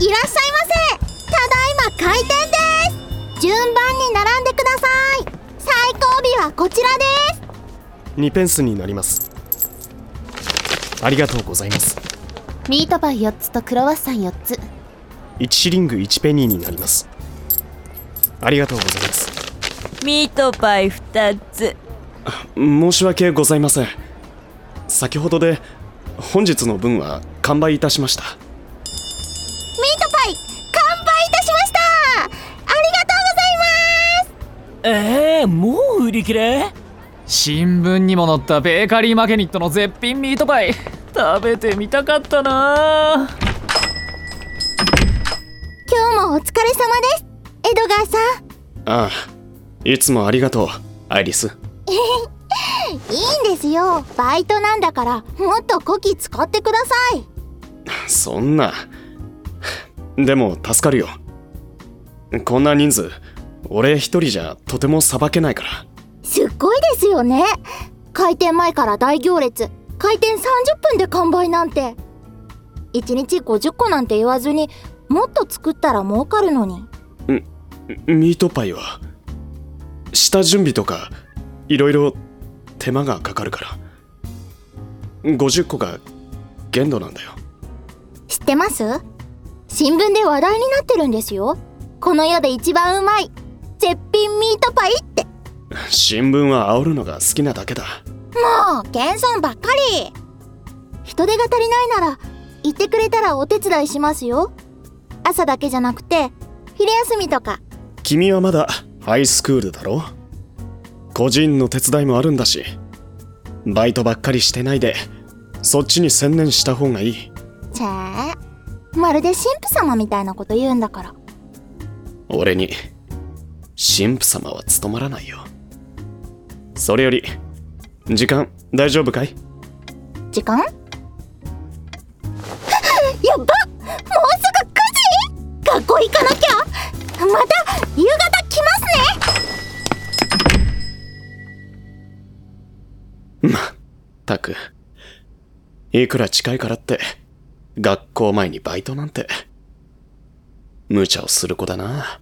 いらっしゃいませ。ただいま開店です。順番に並んでください。最後尾はこちらです。2ペンスになります。ありがとうございます。ミートパイ4つとクロワッサン4つ。1シリング1ペニーになります。ありがとうございます。ミートパイ2つ。申し訳ございません。先ほどで本日の分は完売いたしましたミートパイ完売いたしました。ありがとうございます。えー、もう売り切れ？新聞にも載ったベーカリーマケニットの絶品ミートパイ。食べてみたかったな。今日もお疲れ様です。エドガーさん。ああいつもありがとうアイリス。いいんですよ。バイトなんだからもっとこき使ってください。そんなでも助かるよ。こんな人数俺一人じゃとてもさばけないから。すっごいですよね。開店前から大行列。開店30分で完売なんて。1日50個なんて言わずにもっと作ったら儲かるのに。ミートパイは下準備とかいろいろ手間がかかるから。50個が限度なんだよ。知ってます？新聞で話題になってるんですよ。この世で一番うまい。絶品ミートパイって。新聞は煽るのが好きなだけだ。もう謙遜ばっかり。人手が足りないなら言ってくれたらお手伝いしますよ。朝だけじゃなくて昼休みとか。君はまだハイスクールだろ？個人の手伝いもあるんだし。バイトばっかりしてないでそっちに専念した方がいいまるで神父様みたいなこと言うんだから。俺に神父様は務まらないよ。それより時間大丈夫かい？時間？やっ！ばもうすぐ9時？学校行かなきゃ？また夕方来ますね！まったくいくら近いからって学校前にバイトなんて。無茶をする子だな。